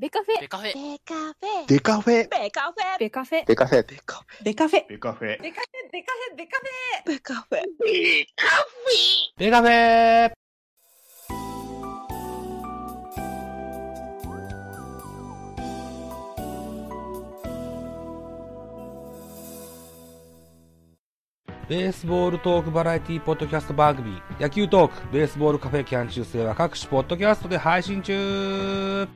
ベカフェ。ベカフェ。ベカフェ。デカフェ。ベカフェ。ベカフェ。デカフェ。デカフェ。ベカフェ。ベカフェ。ベカフェ、ベカフェ、ベカフェ。ベカフェ。ベカフェ。ベースボールトークバラエティポッドキャスト番組、野球トーク、ベースボールカフェキャン中世は各種ポッドキャストで配信中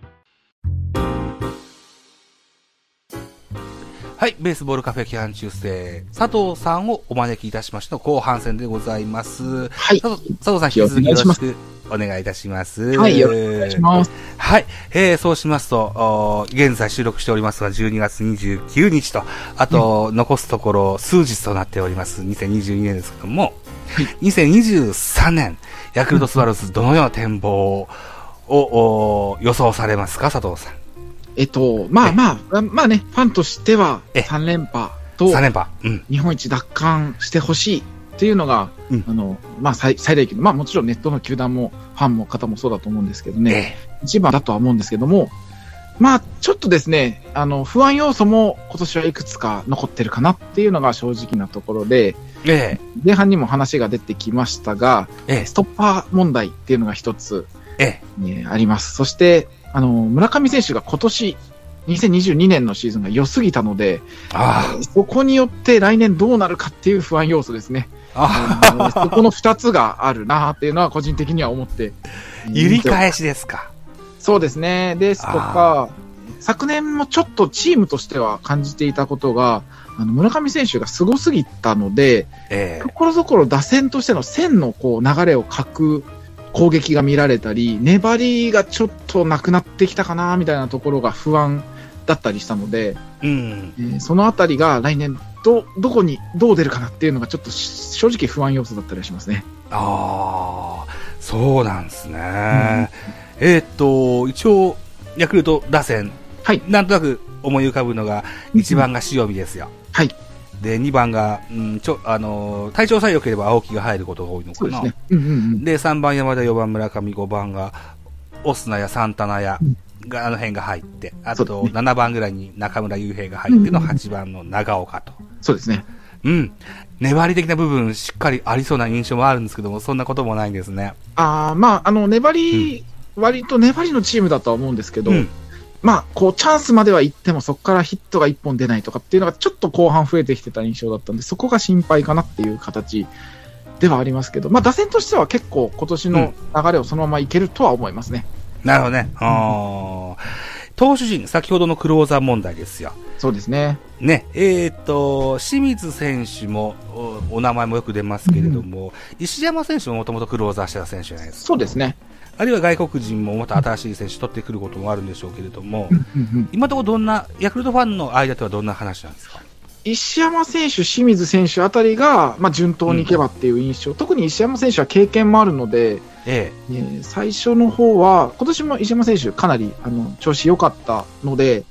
はい、ベースボールカフェキャン中世、佐藤さんをお招きいたしましての後半戦でございます。はい。佐藤佐藤さん、引き続きよろしくお願いいたします。はい、よろしくお願いします。はい。えー、そうしますと、お現在収録しておりますが、12月29日と、あと、残すところ数日となっております。2022年ですけども、2023年、ヤクルトスワローズ、どのような展望をお予想されますか、佐藤さん？えっと、まあまあ、まあね、ファンとしてはえ3連覇と3連覇。うん。日本一奪還してほしいっていうのが、うん。あの、まあ最最大級の、まあもちろんネットの球団もファンも方もそうだと思うんですけどね、え。一番だとは思うんですけども、まあちょっとですね、あの、不安要素も今年はいくつか残ってるかなっていうのが正直なところで、ええ。前半にも話が出てきましたが、ええ。ストッパー問題っていうのが一つ、ええねあります。そして、あの、村上選手が今年、2022年のシーズンが良すぎたので、あそこによって来年どうなるかっていう不安要素ですね。あ、そこの二つがあるなっていうのは個人的には思って。揺り返しですか。そうですね。ですとか、昨年もちょっとチームとしては感じていたことが、あの村上選手がすごすぎたので、えところどころ打線としての線のこう流れを欠く攻撃が見られたり、粘りがちょっとなくなってきたかなみたいなところが不安だったりしたので、えうん。えーそのあたりが来年ど、どこにどう出るかなっていうのがちょっとし正直不安要素だったりはしますね。ああ、そうなんですね。えーっと、一応、ヤクルト打線、はいなんとなく思い浮かぶのが、1番が塩見ですよ。はい。で、2番が、うん、ちょ、あのー、体調さえ良ければ青木が入ることが多いのかな。ですね。うんうんうん。で、3番山田、4番村上、5番が、オスナやサンタナやうん、が、あの辺が入って、あと、そうですね7番ぐらいに中村悠平が入ってのうんうんうん8番の長岡と。そうですね。うん。粘り的な部分、しっかりありそうな印象もあるんですけども、そんなこともないんですね。ああ、まあ、あの、粘り、割と粘りのチームだとは思うんですけど、うん。まあ、こう、チャンスまでは行っても、そこからヒットが1本出ないとかっていうのが、ちょっと後半増えてきてた印象だったんで、そこが心配かなっていう形ではありますけど、まあ、打線としては結構今年の流れをそのままいけるとは思いますね。なるほどね。あー投手陣、先ほどのクローザー問題ですよ。そうですね。ね、えーっと、清水選手もお、お名前もよく出ますけれども、石山選手ももともとクローザーしてた選手じゃないですか。そうですね。あるいは外国人もまた新しい選手取ってくることもあるんでしょうけれども、うんうん今のところどんな、ヤクルトファンの間ではどんな話なんですか？石山選手、清水選手あたりが、まあ、順当にいけばっていう印象、特に石山選手は経験もあるので、ええ。ー最初の方は、今年も石山選手、かなりあの調子良かったので、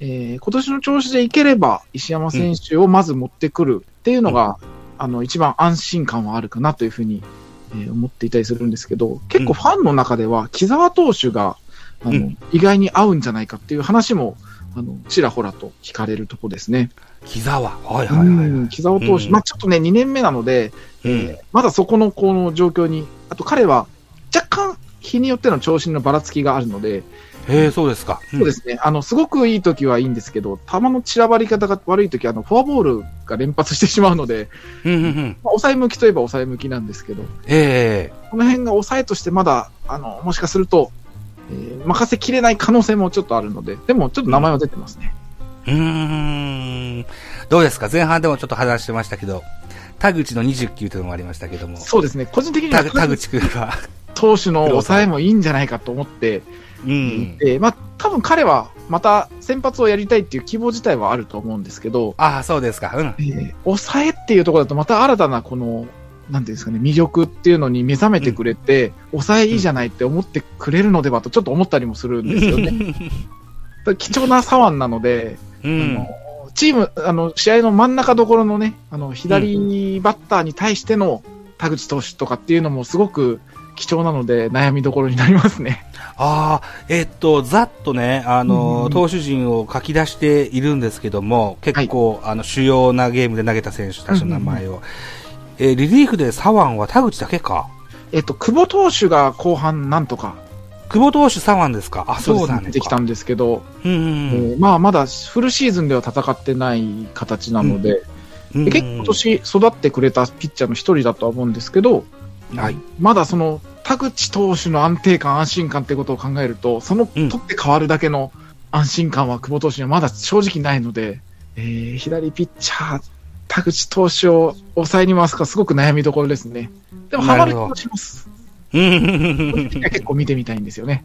えー今年の調子でいければ、石山選手をまず持ってくるっていうのが、あの一番安心感はあるかなというふうに、えー思っていたりするんですけど、結構ファンの中では、木澤投手があの、うん意外に合うんじゃないかっていう話も、あのちらほらと聞かれるとこですね。木沢。はいはいはい。木澤投手、うんまあちょっとね、2年目なので、うんえーまだそこのこの状況に、あと彼は若干日によっての調子のばらつきがあるので、へえ、そうですか。そうですね、あの、すごくいい時はいいんですけど、球の散らばり方が悪い時は、あの、フォアボールが連発してしまうので、うん。うんうんうん。まあ、抑え向きといえば抑え向きなんですけど、ええこの辺が抑えとしてまだ、あの、もしかすると、えー任せきれない可能性もちょっとあるので、でもちょっと名前は出てますね。うーん。どうですか？前半でもちょっと話してましたけど、田口の29というのもありましたけども、そうですね、個人的には田田口くんは、投手の抑えもいいんじゃないかと思って、うん。で、まあ、多分彼はまた先発をやりたいっていう希望自体はあると思うんですけど、ああ、そうですか。うん。えー抑えっていうところだとまた新たなこの、なんていうんですかね、魅力っていうのに目覚めてくれて、抑えいいじゃないって思ってくれるのではとちょっと思ったりもするんですよね。貴重な左腕なので、うんあの。チーム、あの、試合の真ん中どころのね、あの、左バッターに対しての田口投手とかっていうのもすごく貴重なので悩みどころになりますね。ああ、えっと、ざっとね、あの、うん投手陣を書き出しているんですけども、結構、あの、主要なゲームで投げた選手たちの名前を。えーリリーフで左腕は田口だけか？えっと、久保投手が後半なんとか、久保投手左腕ですか？あ、そうなん出ですてきたんですけど、うんうんえーまあまだフルシーズンでは戦ってない形なので、うん。で結構今年育ってくれたピッチャーの一人だとは思うんですけど、はい。まだその田口投手の安定感、安心感ってことを考えると、そのうん取って変わるだけの安心感は久保投手にはまだ正直ないので、えー左ピッチャー、田口投手を抑えに回すかすごく悩みどころですね。でもハマる気もします。うん結構見てみたいんですよね。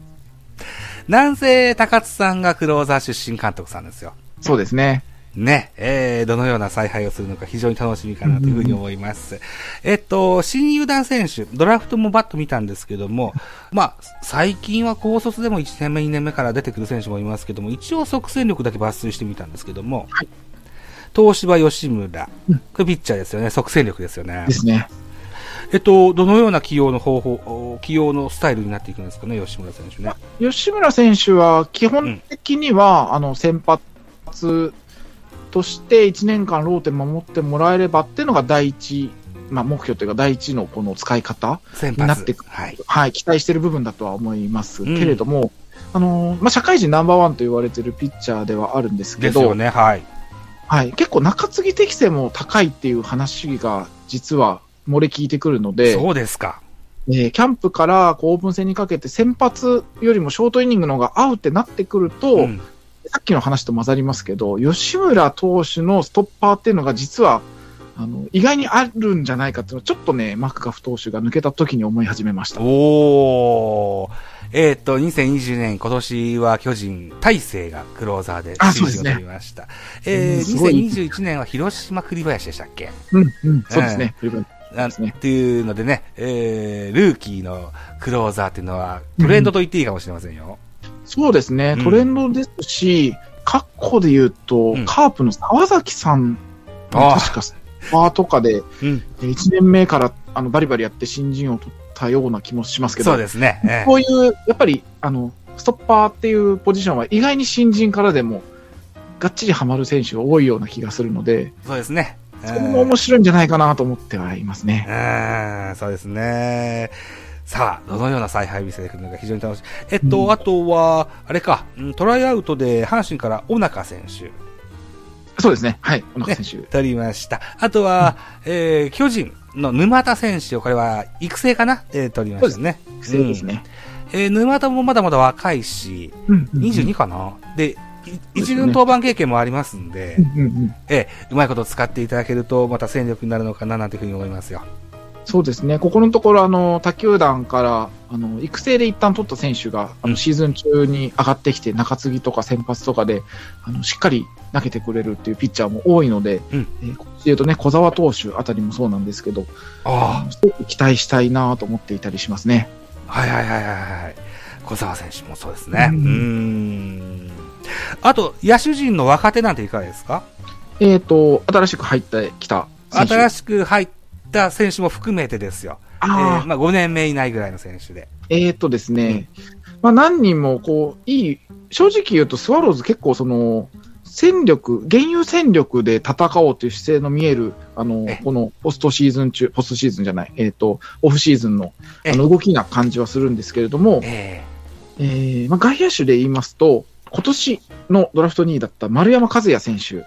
なんせ、高津さんがクローザー出身監督さんですよ。そうですね。ね、えー、どのような采配をするのか非常に楽しみかなというふうに思います。えっと、新入団選手、ドラフトもバッと見たんですけども、まあ、最近は高卒でも1年目、2年目から出てくる選手もいますけども、一応即戦力だけ抜粋してみたんですけども、はい東芝吉村、うんこれピッチャーですよね、即戦力ですよねで。すね。えっと、どのような起用の方法、起用のスタイルになっていくんですかね、吉村選手ね。吉村選手は基本的には、あの先発として1年間ローテ守ってもらえればっていうのが第一、まあ、目標というか第一のこの使い方。になっていくはい。はい、期待してる部分だとは思いますうんけれども、あのーまあ、社会人ナンバーワンと言われてるピッチャーではあるんですけど、ですよね、はい。はい、結構中継ぎ適性も高いっていう話が実は漏れ聞いてくるので、そうですか。えーキャンプからこうオープン戦にかけて先発よりもショートイニングの方が合うってなってくると、うんさっきの話と混ざりますけど、吉村投手のストッパーっていうのが実は、あの、意外にあるんじゃないかっていうのは、ちょっとね、マクガフ投手が抜けた時に思い始めました。おー。えっ、と、2020年、今年は巨人、大勢がクローザーで新人をあそうですね取りました。えー、うんすごい2021年は広島栗林でしたっけ？うん、うん、そうですね。なんですねっていうのでね、えー、ルーキーのクローザーっていうのはトレンドと言っていいかもしれませんよ。そうですねう。んトレンドですし、過去で言うと、うんカープの沢崎さん、確かスパーとかで、うん。1年目からあのバリバリやって新人を取ったような気もしますけど、そうですね。えーこういう、やっぱり、あの、ストッパーっていうポジションは意外に新人からでも、がっちりハマる選手が多いような気がするので、そうですね。えそれも面白いんじゃないかなと思ってはいますね。うん、そうですね。さあ、どのような采配見せてくるのか非常に楽しい。えっと、うんあとは、あれか、うんトライアウトで阪神から小中選手、そうですね。はい。小中選手。取りました。あとは、えー、巨人の沼田選手を、これは育成かな？えー、取りましたね。育成ですね。えー、沼田もまだまだ若いし、うん。うん22かな？で、一軍登板経験もありますんで、うんうんうんえー、うまいこと使っていただけると、また戦力になるのかななんていうふうに思いますよ。そうですね。ここのところ、あの、他球団から、あの、育成で一旦取った選手が、あうんの、シーズン中に上がってきて、中継ぎとか先発とかで、あの、しっかり投げてくれるっていうピッチャーも多いので、うんえーこっちで言うとね、小沢投手あたりもそうなんですけど、あすごく期待したいなと思っていたりしますね。あ、はいはいはいはいはい。小沢選手もそうですね。ううんーん。あと、野手陣の若手なんていかがですか？えっ、と、新しく入ってきた選手。新しく入った選手も含めてですよ。えあー。まあ5年目以内ぐらいの選手で。えっ、とですね、まあ何人もこう、いい、正直言うとスワローズ結構その、戦力、現有戦力で戦おうという姿勢の見える、あのえ、このポストシーズン中、ポストシーズンじゃない、えっ、と、オフシーズンの、えあの、動きな感じはするんですけれども、ええ。ーまあ外野手で言いますと、今年のドラフト2位だった丸山和也選手、ー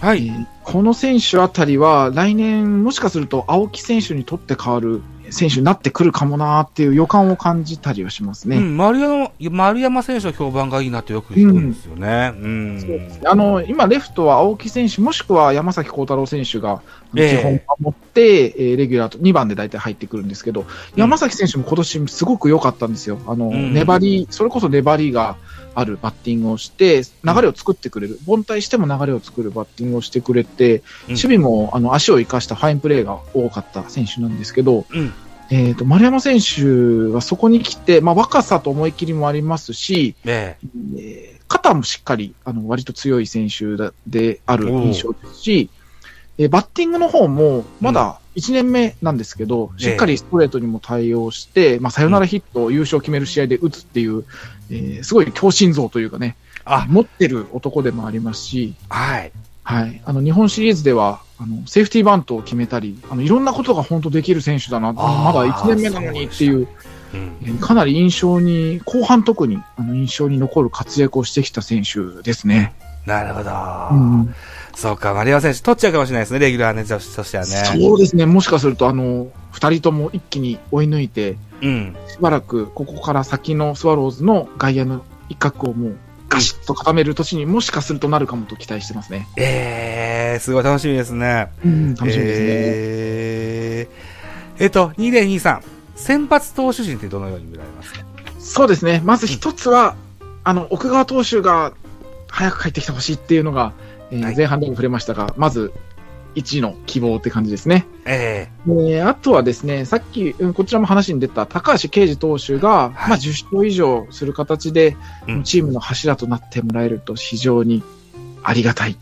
はい。えーこの選手あたりは、来年、もしかすると青木選手にとって変わる選手になってくるかもなーっていう予感を感じたりはしますね。うん、丸山、丸山選手の評判がいいなってよく聞くんですよね。うん。そうあの今、レフトは青木選手、もしくは山崎幸太郎選手がええ基本守って、えーレギュラーと2番で大体入ってくるんですけど、山崎選手も今年すごく良かったんですよ。あの、うん粘り、それこそ粘りがあるバッティングをして、流れを作ってくれる、凡退しても流れを作るバッティングをしてくれて、うん。守備もあの足を生かしたファインプレーが多かった選手なんですけど、うん。えっ、と、丸山選手はそこに来て、まあ、若さと思い切りもありますし、ええ。ー肩もしっかり、あの、割と強い選手だである印象ですし、えーバッティングの方も、まだ1 1年目なんですけど、しっかりストレートにも対応して、まあ、サヨナラヒットを優勝を決める試合で打つっていう、えーすごい強心臓というかね、あ、持ってる男でもありますし、はい。はい。あの、日本シリーズでは、あの、セーフティーバントを決めたり、あの、いろんなことが本当できる選手だな、まだ1年目なのにっていう、うん。えーかなり印象に、後半特に、あの、印象に残る活躍をしてきた選手ですね。なるほど。うん。そうか、丸山選手取っちゃうかもしれないですね、レギュラーね、女子としてはね。そうですね。もしかすると、あの、二人とも一気に追い抜いて、うん。しばらくここから先のスワローズの外野の一角をもうガシッと固める年にもしかするとなるかもと期待してますね。えー、すごい楽しみですね。うん、楽しみですね。えー、えっと、2023、先発投手陣ってどのように見られますか？そうですね。まず一つは、あの、奥川投手が早く帰ってきてほしいっていうのが、えーはい前半でも触れましたが、まず、一の希望って感じですね。ええーあとはですね、さっき、うんこちらも話に出た高橋奎二投手が、はいまあ、10勝以上する形で、うんチームの柱となってもらえると非常にありがたい。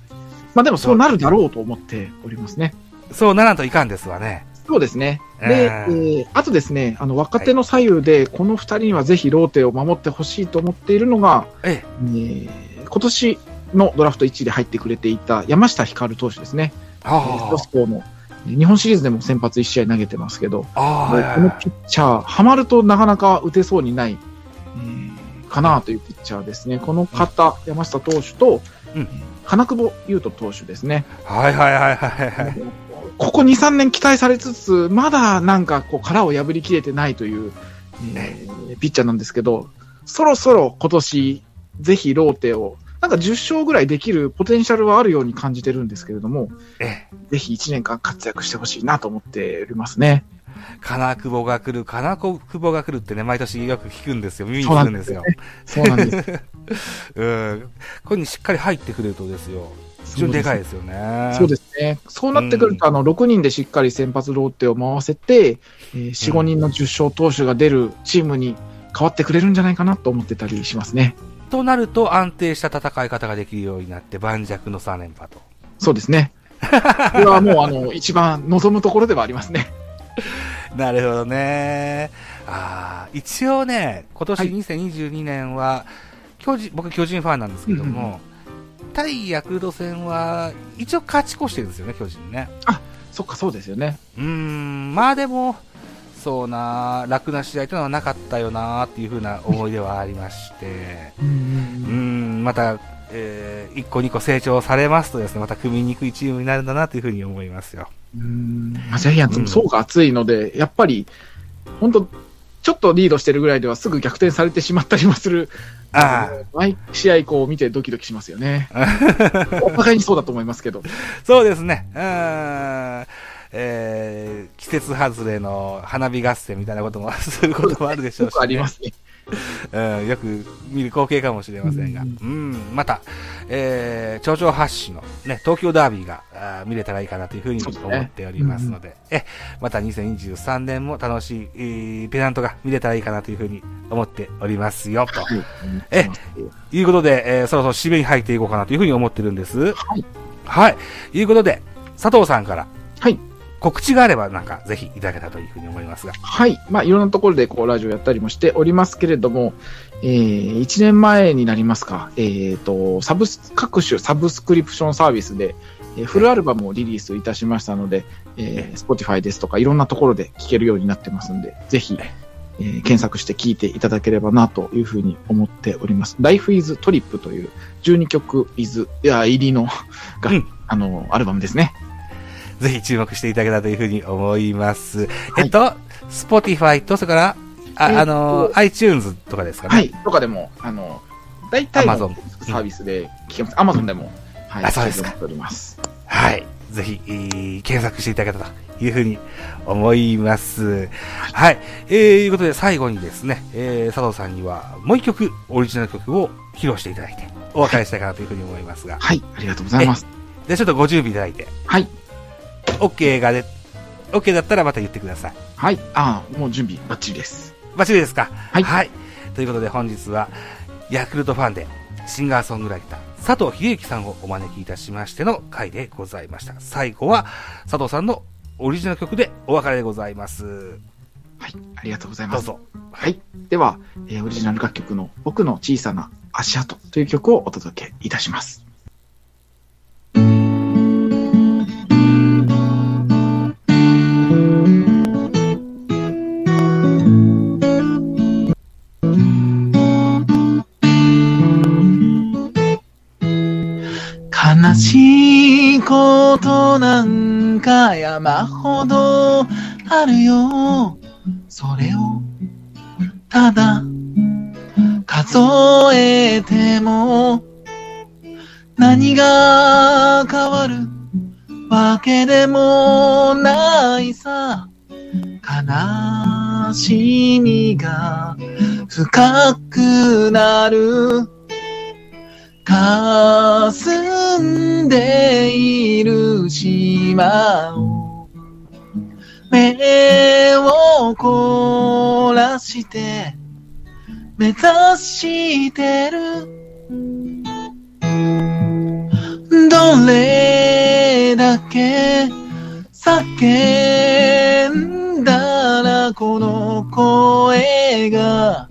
まあでもそうなるだろうと思っておりますね。ー、そうならんといかんですわね。そうですね。で、ええーーあとですね、あの、若手の左右で、この二人にはぜひローテを守ってほしいと思っているのが、ええー今年のドラフト1位で入ってくれていた山下光投手ですね。ロスコーの日本シリーズでも先発1試合投げてますけど、このピッチャー、ハマるとなかなか打てそうにない、えーかなというピッチャーですね。この方、山下投手と、うんえー金久保優斗投手ですね。はいはいはいはいはい。ここ2、3年期待されつつ、まだなんかこう殻を破りきれてないという、えーピッチャーなんですけど、そろそろ今年、ぜひローテを、なんか10勝ぐらいできるポテンシャルはあるように感じてるんですけれども、えぜひ1年間活躍してほしいなと思っておりますね。金久保が来る、金久保が来るってね、毎年よく聞くんですよ。耳にするんですよ。そうなんです。うん。これにしっかり入ってくれるとですよ。非常にでかいですよね。そうですね。そうなってくると、あの、6人でしっかり先発ローテを回せて、えー4、5人の10勝投手が出るチームに変わってくれるんじゃないかなと思ってたりしますね。となると安定した戦い方ができるようになって、盤石の3連覇と。そうですね。これはもう、あの、一番望むところではありますね。なるほどね。ああ、一応ね、今年はい2022年は、巨人、僕巨人ファンなんですけども、対ヤクルト戦は、一応勝ち越してるんですよね、巨人ね。そっか、そうですよね。うーん、まあでも、そうな、楽な試合というのはなかったよなっていうふうな思い出はありまして、うんまた、えー、1個2個成長されますとですね、また組みにくいチームになるんだなというふうに思いますよ。うんまあジャイアンツも層が厚いので、やっぱり、本当ちょっとリードしてるぐらいではすぐ逆転されてしまったりもする。あ毎試合こう見てドキドキしますよね。お互いにそうだと思いますけど。そうですね。うーん。えー、季節外れの花火合戦みたいなこともすることもあるでしょうし、ね。よくありますね。うん、よく見る光景かもしれませんが。ううんん、また、えー、町長発信のね、東京ダービーがあー見れたらいいかなというふうに思っておりますので、え、また2023年も楽しい、えーペナントが見れたらいいかなというふうに思っておりますよ、とえいうことで、えーそろそろ締めに入っていこうかなというふうに思ってるんです。はい。はい。いうことで、佐藤さんから、はい。告知があればなんかぜひいただけたらというふうに思いますが。はい。まあ、いろんなところでこう、ラジオやったりもしておりますけれども、えー、1年前になりますか、えっ、と、サブス、各種サブスクリプションサービスで、えーフルアルバムをリリースいたしましたので、えー、Spotify ですとかいろんなところで聴けるようになってますんで、ぜひ、えー検索して聴いていただければなというふうに思っております。Life is Trip という12曲 is、いや、入りの、が、うんあの、アルバムですね。ぜひ注目していただけたらというふうに思います。はいえっと、Spotify と、それから、あ、えあの、iTunes とかですかね。はい。とかでも、あの、大体の Amazon サービスで聞けます。Amazon でも、はい。あそうですか聞けております。はい。ぜひ、えー検索していただけたらというふうに思います。はい。えー、いうことで最後にですね、えー、佐藤さんにはもう一曲、オリジナル曲を披露していただいて、お別れしたいかなというふうに思いますが。はい。ありがとうございます。で、ちょっとご準備いただいて、はい。OK がで、OK だったらまた言ってください。はい。ああ、もう準備バッチリです。バッチリですか？はいということで本日は、ヤクルトファンで、シンガーソングライター、佐藤秀幸さんをお招きいたしましての回でございました。最後は、佐藤さんのオリジナル曲でお別れでございます。はい。ありがとうございます。どうぞ。はい。では、えーオリジナル楽曲の僕の小さな足跡という曲をお届けいたします。悲しいことなんか山ほどあるよ。それをただ数えても何が変わるわけでもないさ。悲しみが深くなる。霞んでいる島を目を凝らして目指してる。どれだけ叫んだらこの声が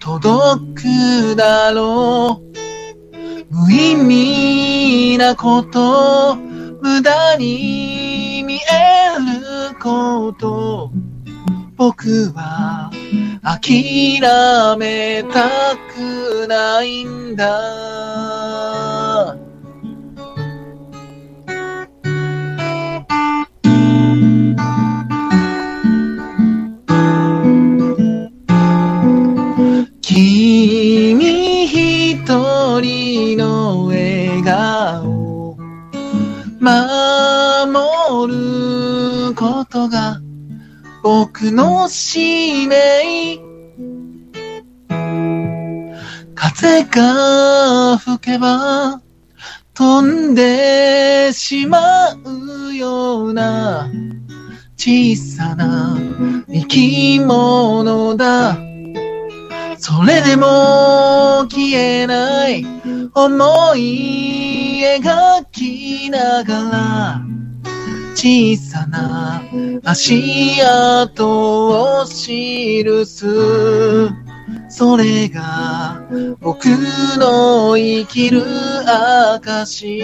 届くだろう。無意味なこと、無駄に見えること、僕は諦めたくないんだ。僕の使命風が吹けば飛んでしまうような小さな生き物だ。それでも消えない思い描きながら小さな足跡を記す。それが僕の生きる証。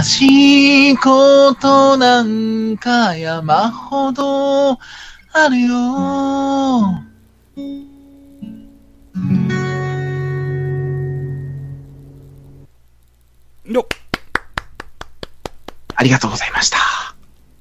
悲しいことなんか山ほどあるよ。よっありがとうございました。